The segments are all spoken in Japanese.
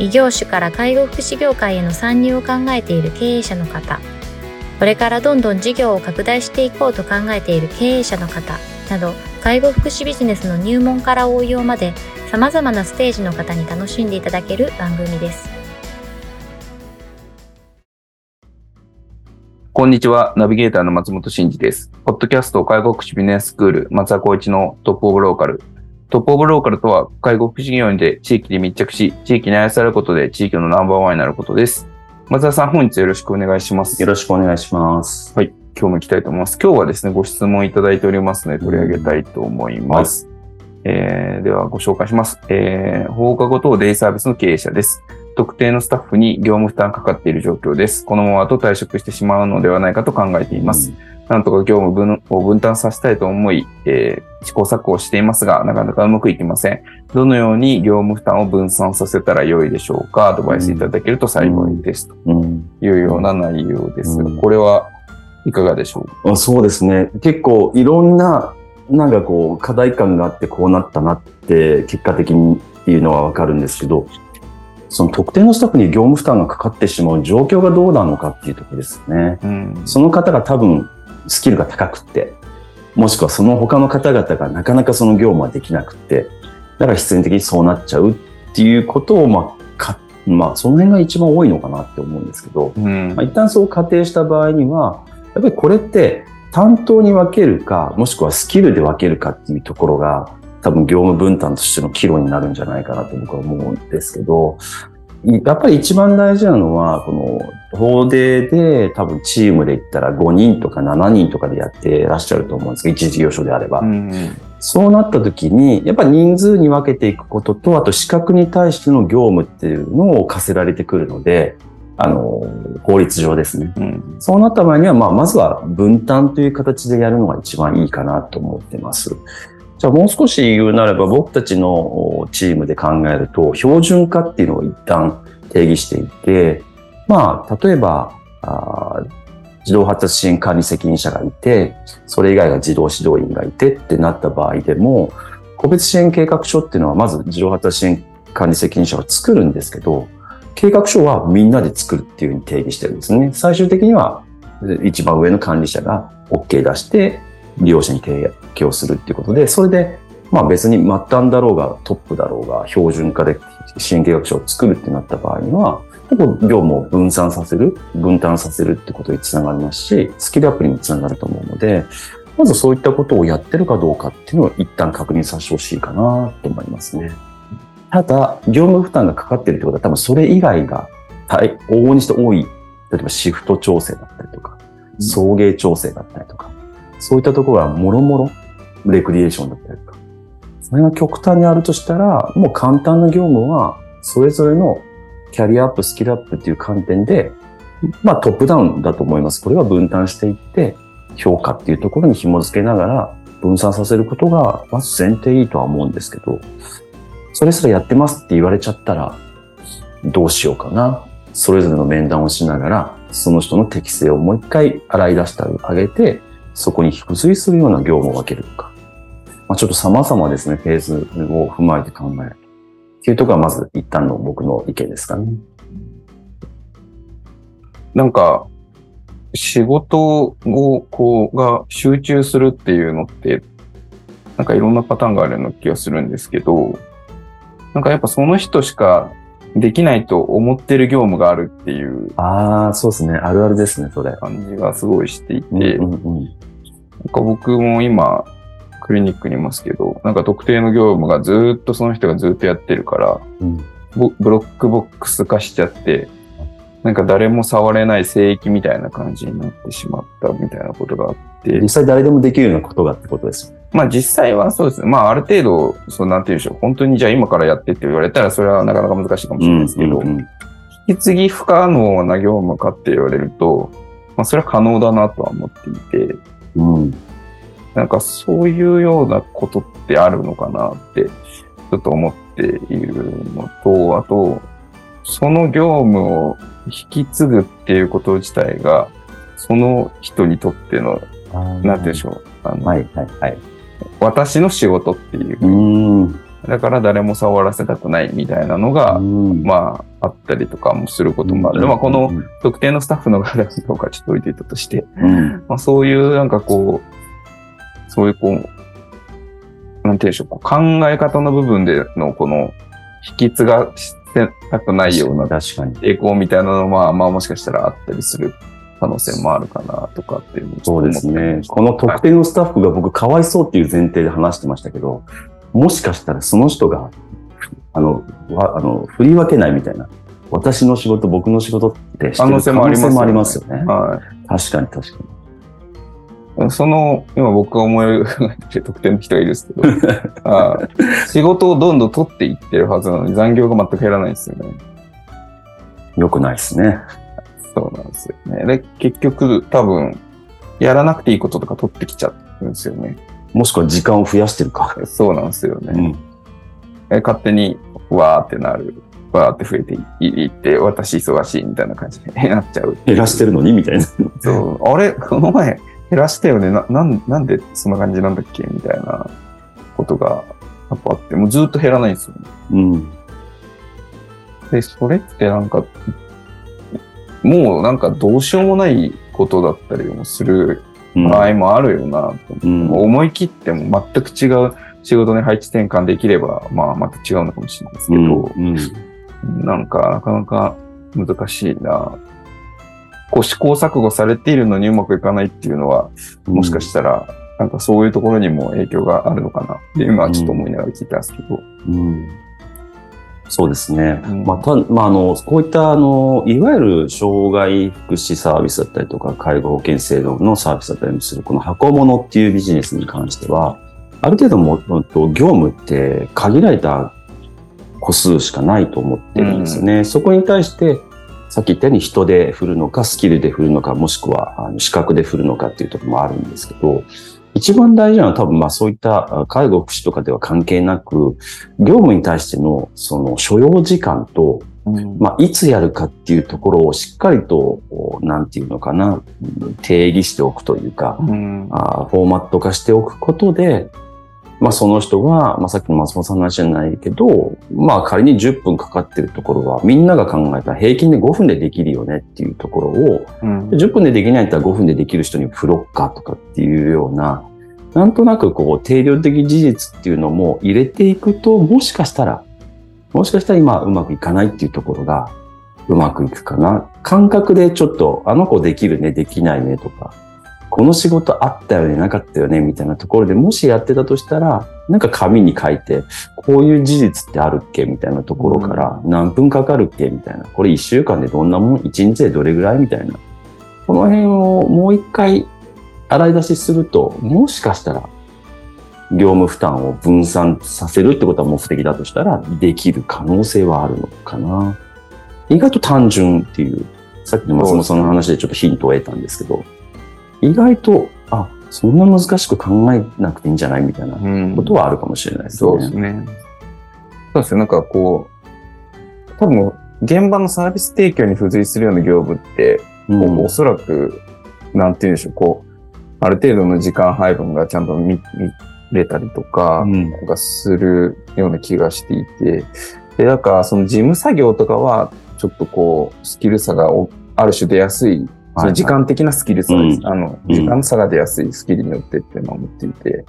異業種から介護福祉業界への参入を考えている経営者の方、これからどんどん事業を拡大していこうと考えている経営者の方など、介護福祉ビジネスの入門から応用まで様々なステージの方に楽しんでいただける番組です。こんにちは。ナビゲーターの松本慎二です。ポッドキャスト介護福祉ビジネススクール松田光一のトップオブローカルトップオブローカルとは、介護福祉業で地域に密着し、地域に愛されることで地域のナンバーワンになることです。松田さん、本日よろしくお願いします。よろしくお願いします。はい。今日も行きたいと思います。今日はですね、ご質問いただいておりますので、取り上げたいと思います。はい、えー、では、ご紹介します。えー、放課後等デイサービスの経営者です。特定のスタッフに業務負担かかっている状況です。このままと退職してしまうのではないかと考えています。うんなんとか業務分を分担させたいと思い、えー、試行錯誤していますが、なかなかうまくいきません。どのように業務負担を分散させたら良いでしょうかアドバイスいただけると幸いです。というような内容です。これはいかがでしょう？そうですね。結構いろんな、なんかこう、課題感があってこうなったなって、結果的にいうのはわかるんですけど、その特定のスタッフに業務負担がかかってしまう状況がどうなのかっていうところですね。うん、その方が多分スキルが高くって、もしくはその他の方々がなかなかその業務はできなくって、だから必然的にそうなっちゃうっていうことを、まあ、かまあ、その辺が一番多いのかなって思うんですけど、うん、まあ、一旦そう仮定した場合には、やっぱりこれって担当に分けるか、もしくはスキルで分けるかっていうところが、多分業務分担としての岐路になるんじゃないかなと僕は思うんですけど、やっぱり一番大事なのは、この、法デで多分チームで言ったら5人とか7人とかでやってらっしゃると思うんですけど、一事業所であれば。うんそうなった時に、やっぱ人数に分けていくことと、あと資格に対しての業務っていうのを課せられてくるので、あの、法律上ですね。うん、そうなった場合には、まあ、まずは分担という形でやるのが一番いいかなと思ってます。じゃあもう少し言うなれば僕たちのチームで考えると標準化っていうのを一旦定義していて、まあ、例えば、あ自動発達支援管理責任者がいて、それ以外が自動指導員がいてってなった場合でも、個別支援計画書っていうのはまず自動発達支援管理責任者が作るんですけど、計画書はみんなで作るっていうふうに定義してるんですね。最終的には一番上の管理者が OK 出して利用者に提供するっていうことで、それで、まあ別に末端だろうがトップだろうが標準化で支援計画書を作るってなった場合には、業務を分散させる、分担させるってことにつながりますし、スキルアップにもつながると思うので、まずそういったことをやってるかどうかっていうのを一旦確認させてほしいかなと思いますね。ただ、業務負担がかかってるってことは多分それ以外が、はい、往々にして多い。例えばシフト調整だったりとか、送迎調整だったりとか、そういったところはもろもろレクリエーションだったりとか。それが極端にあるとしたら、もう簡単な業務は、それぞれのキャリアアップ、スキルアップっていう観点で、まあトップダウンだと思います。これは分担していって、評価っていうところに紐付けながら分散させることが、まず前提いいとは思うんですけど、それすらやってますって言われちゃったら、どうしようかな。それぞれの面談をしながら、その人の適性をもう一回洗い出してあげて、そこに付随するような業務を分けるとか、まあ、ちょっと様々ですね、フェーズを踏まえて考えるっていうところがまず一旦の僕の意見ですかね。なんか、仕事をこうが集中するっていうのって、なんかいろんなパターンがあるような気がするんですけど、なんかやっぱその人しかできないと思ってる業務があるっていう。ああ、そうですね。あるあるですね、それ。感じがすごいしていて、うんうんうん、なんか僕も今、クリニックにいますけど、なんか特定の業務がずっとその人がずっとやってるから、うん、ブロックボックス化しちゃって、なんか誰も触れない聖域みたいな感じになってしまったみたいなことがあって。実際誰でもできるようなことがってことですよまあ実際はそうですね。まあある程度、そうなんて言うんでしょう。本当にじゃあ今からやってって言われたらそれはなかなか難しいかもしれないですけど、うんうんうん、引き継ぎ不可能な業務かって言われると、まあ、それは可能だなとは思っていて、うん。なんかそういうようなことってあるのかなって、ちょっと思っているのと、あと、その業務を引き継ぐっていうこと自体が、その人にとっての、なんて言うんでしょう。あのはいはいはい。私の仕事っていうう。ん。だから誰も触らせたくないみたいなのが、うんまあ、あったりとかもすることもある。まあ、この、特定のスタッフの方かどうかちょっと置いていたとして、うん。まあ、そういうなんかこう、そういうこう、なんて言うんでしょう、こう考え方の部分でのこの、引き継がしてたくないような確かに。抵抗みたいなのは、まあもしかしたらあったりする可能性もあるかなとかっていうそうですねこの特定のスタッフが僕かわいそうっていう前提で話してましたけど、もしかしたらその人が、あの、わあの振り分けないみたいな。私の仕事、僕の仕事って可能性もありますよね。はい。確かに確かその、今僕が思い描いてる特定の人がいるんですけど、あー仕事をどんどん取っていってるはずなのに残業が全く減らないんですよね。に。良くないですね。そうなんですよね。で、結局多分、やらなくていいこととか取ってきちゃうんですよね。もしくは時間を増やしてるか。そうなんですよね。うん。え勝手に、わーってなる。わーって増えていいって、私忙しいみたいな感じになっちゃう。減らしてるのにみたいな。そう。あれ？この前減らしたよねな、なん、なんでそんな感じなんだっけ？みたいなことがやっぱあって、もうずっと減らないんですよね。うん。で、それってなんか、もうなんかどうしようもないことだったりもするうん。場合もあるよなうん。思い切っても全く違う仕事に配置転換できれば、まあまた違うのかもしれないですけど、うん。なんかなかなか難しいな。こう試行錯誤されているのにうまくいかないっていうのは、もしかしたら、なんかそういうところにも影響があるのかなって今はちょっと思いながら聞いたんですけど。うんそうですね。うんまあ、た、まあ、あの、こういった、あの、いわゆる障害福祉サービスだったりとか、介護保険制度のサービスだったりもする、この箱物っていうビジネスに関しては、ある程度も、業務って限られた個数しかないと思ってるんですよね。そこに対して、さっき言ったように人で振るのか、スキルで振るのか、もしくはあの資格で振るのかっていうところもあるんですけど、一番大事なのは多分まあそういったあ介護福祉とかでは関係なく、業務に対してのその所要時間と、まあいつやるかっていうところをしっかりと、おなんていうのかな、うん定義しておくというか、うん。あーフォーマット化しておくことで、まあその人が、まあさっきの松本さんの話じゃないけど、まあ仮に10分かかってるところは、みんなが考えた平均で5分でできるよねっていうところを、うん10分でできないんだったら5分でできる人に振ろっかとかっていうような、なんとなくこう定量的事実っていうのも入れていくと、もしかしたら、もしかしたら今うまくいかないっていうところがうまくいくかな。感覚でちょっと、あの子できるね、できないねとか、この仕事あったよね、なかったよね、みたいなところでもしやってたとしたら、なんか紙に書いて、こういう事実ってあるっけみたいなところから、何分かかるっけみたいな。これ1週間でどんなもん ?1 日でどれぐらい？みたいな。この辺をもう一回洗い出しすると、もしかしたら、業務負担を分散させるってことは目的だとしたら、できる可能性はあるのかな。意外と単純っていう、さっきの松本さんの話でちょっとヒントを得たんですけど、意外と、あ、そんな難しく考えなくていいんじゃないみたいなうんことはあるかもしれないですね。そうですね。そうですね。なんかこう、多分、現場のサービス提供に付随するような業務って、うんこうおそらく、なんて言うんでしょう、こう、ある程度の時間配分がちゃんと見見れたりとか、うんなんかするような気がしていて、で、なんかその事務作業とかは、ちょっとこう、スキル差がおある種出やすい、その時間的なスキル差です。うん。あの、うん。時間差が出やすいスキルによってっていうのを思っていて、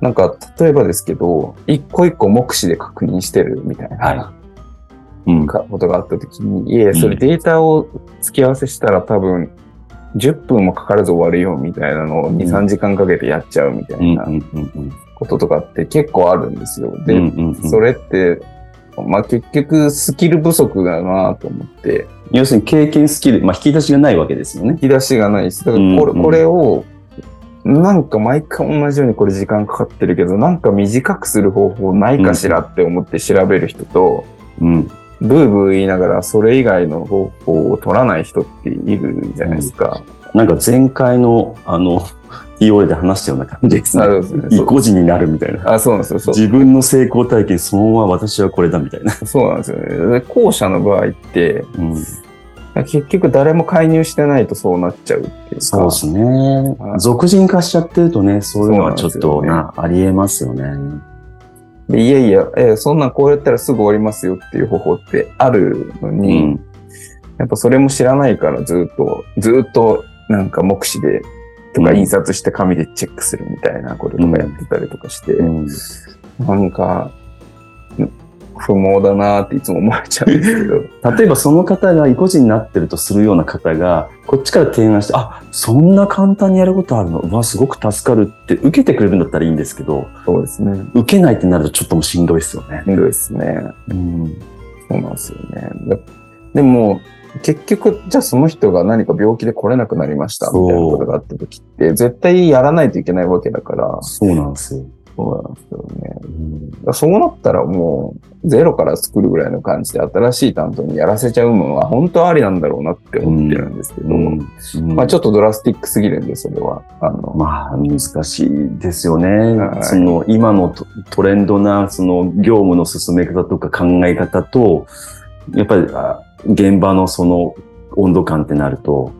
なんか、例えばですけど、一個一個目視で確認してるみたいな、はうん。かことがあったときに、いえ、それデータを付き合わせしたら多分、10分もかからず終わるよみたいなのを2、うん。3時間かけてやっちゃうみたうんいなこととかって結構あるんですよ。で、うんうんうん。それって、まあ結局スキル不足だなと思って、要するに経験スキル、まあ、引き出しがないわけですよね。引き出しがないです。だからこれ,、うんうんこれを、なんか毎回同じようにこれ時間かかってるけど、なんか短くする方法ないかしらって思って調べる人と、うん。ブーブー言いながらそれ以外の方法を取らない人っているじゃないですか。なんか前回の、あの、EOA で話したような感じですね。意固地になるみたいな。あ、そうなんですよ。そう自分の成功体験、そのまま私はこれだみたいな。そうなんですよね。で後者の場合って、うん、結局誰も介入してないとそうなっちゃうっていうか。そうですねは。い俗人化しちゃってるとね、そういうのはちょっとな、ありえますよね。でいやいや、えーそんなんこうやったらすぐ終わりますよっていう方法ってあるのうに、ん。やっぱそれも知らないからずっと、ずっとなんか目視で、とかうん印刷して紙でチェックするみたいなこととかやってたりとかして、うんなんか、ん不毛だなっていつも思っちゃうんですけど。例えばその方が意固地になってるとするような方が、こっちから提案して、あ、そんな簡単にやることあるの？うわ、すごく助かるって受けてくれるんだったらいいんですけど、そうですね。受けないってなるとちょっともうしんどいですよね。しんどいですね。うん。そうなんですよね。だでも、結局、じゃあその人が何か病気で来れなくなりましたみたいなことがあった時って、絶対やらないといけないわけだから、そうなんですよ。そうなんですよね。うんそうなったらもう、ゼロから作るぐらいの感じで新しい担当にやらせちゃうのは本当ありなんだろうなって思ってるんですけど、うんまあちょっとドラスティックすぎるんで、それは。あの、まあ、難しいですよね。はいその、今のトトレンドな、その、業務の進め方とか考え方と、やっぱり、あ現場のその、温度感ってなると、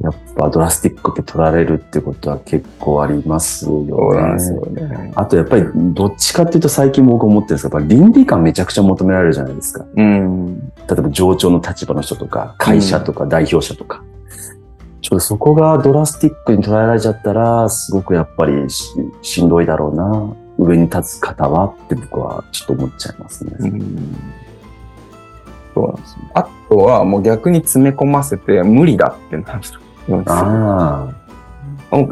やっぱドラスティックって取られるってことは結構ありますよね。そうなんですよね。あとやっぱりどっちかっていうと最近僕思ってるんですけど、やっぱ倫理観めちゃくちゃ求められるじゃないですか。うん。例えば上長の立場の人とか、会社とか代表者とか。ちょっとそこがドラスティックに捉えられちゃったら、すごくやっぱりししんどいだろうな。上に立つ方はって僕はちょっと思っちゃいますね。うんそうなんですね。あとはもう逆に詰め込ませて無理だってなるんですよ。あ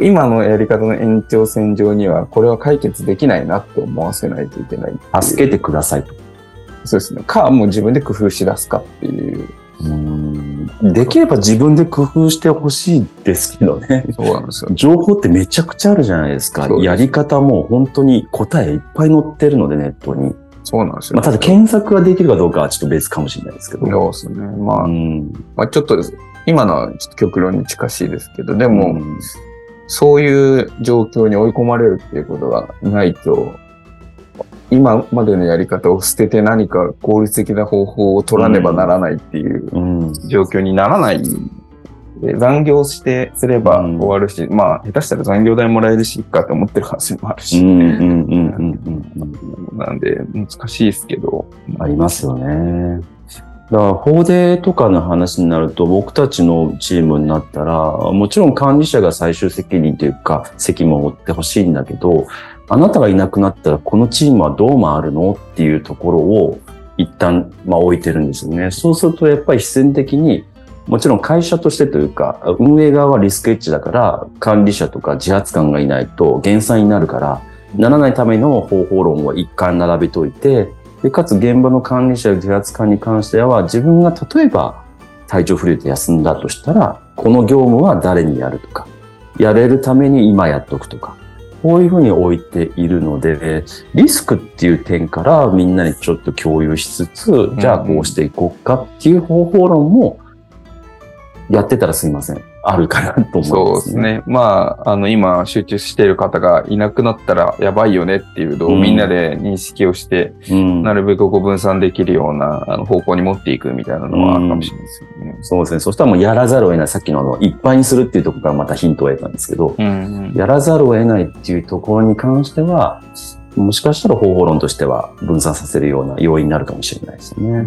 今のやり方の延長線上にはこれは解決できないなって思わせないといけない助けてくださいと。そうですね。か、もう自分で工夫しだすかっていう。うんできれば自分で工夫してほしいですけどね。そうなんですよ。情報ってめちゃくちゃあるじゃないですか。すやり方も本当に答えいっぱい載ってるので、ネットに。そうなんですよ。まあ、ただ検索ができるかどうかはちょっと別かもしれないですけど。そうですね。まあ、うんまあちょっとです、今のはちょっと極論に近しいですけど、でも、うんそういう状況に追い込まれるっていうことがないと、今までのやり方を捨てて何か効率的な方法を取らねばならないっていううん状況にならない。で残業してすればうん終わるし、まあ、下手したら残業代もらえるし、いっかって思ってる話もあるうし、んうんうんうんうんなんで難しいですけど。ありますよね。だから、法でとかの話になると、僕たちのチームになったら、もちろん管理者が最終責任というか、責務を負ってほしいんだけど、あなたがいなくなったら、このチームはどう回るのっていうところを、一旦、まあ、置いてるんですよね。そうすると、やっぱり必然的に、もちろん会社としてというか、運営側はリスクエッジだから、管理者とか自発官がいないと減産になるから、ならないための方法論を一貫並べといて、で、かつ現場の管理者や自発官に関しては、自分が例えば体調不良で休んだとしたら、この業務は誰にやるとか、やれるために今やっとくとか、こういうふうに置いているので、リスクっていう点からみんなにちょっと共有しつつ、じゃあこうしていこうかっていう方法論も、やってたらすいません。あるかなと思いそうまね。ですすね。まあ、あの、今、集中している方がいなくなったらやばいよねっていうのをうんみんなで認識をして、うんなるべくこう分散できるようなあの方向に持っていくみたいなのはあるかもしれないですよね。そうですね。そしたらもうやらざるを得ない。さっきのあの、いっぱいにするっていうところからまたヒントを得たんですけど、うんやらざるを得ないっていうところに関しては、もしかしたら方法論としては分散させるような要因になるかもしれないですね。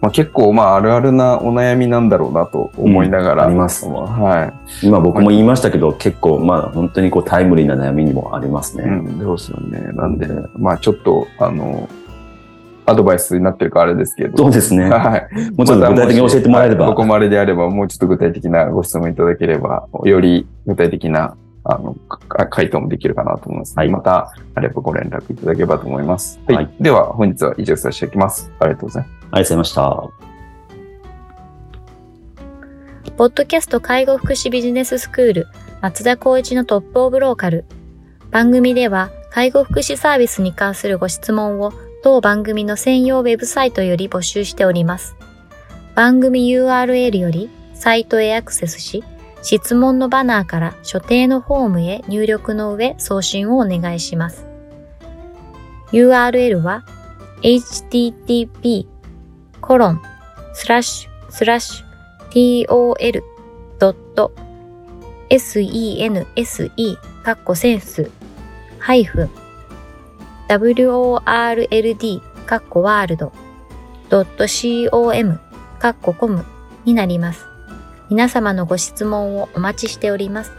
まあ、結構まああるあるなお悩みなんだろうなと思いながら、うんありますはい。今僕も言いましたけど、結構まあ本当にこうタイムリーな悩みにもありますね。うん、そうですよね。なんで、まあちょっと、あの、アドバイスになってるかあれですけど。そうですね。はい。もうちょっと具体的に教えてもらえれば。はいどこまでであれば、もうちょっと具体的なご質問いただければ、より具体的な、あの、か回答もできるかなと思います。はいまた、あればご連絡いただければと思います。はい。はいでは、本日は以上させていただきます。ありがとうございます。ありがとうございました。ポッドキャスト介護福祉ビジネススクール松田光一のトップオブローカル。番組では介護福祉サービスに関するご質問を当番組の専用ウェブサイトより募集しております。番組 URL よりサイトへアクセスし、質問のバナーから所定のフォームへ入力の上送信をお願いします。URL は http コロンスラッシュスラッシュ tol.sense カッコセンスハイフン world カッコワールド .com カッココムになります。皆様のご質問をお待ちしております。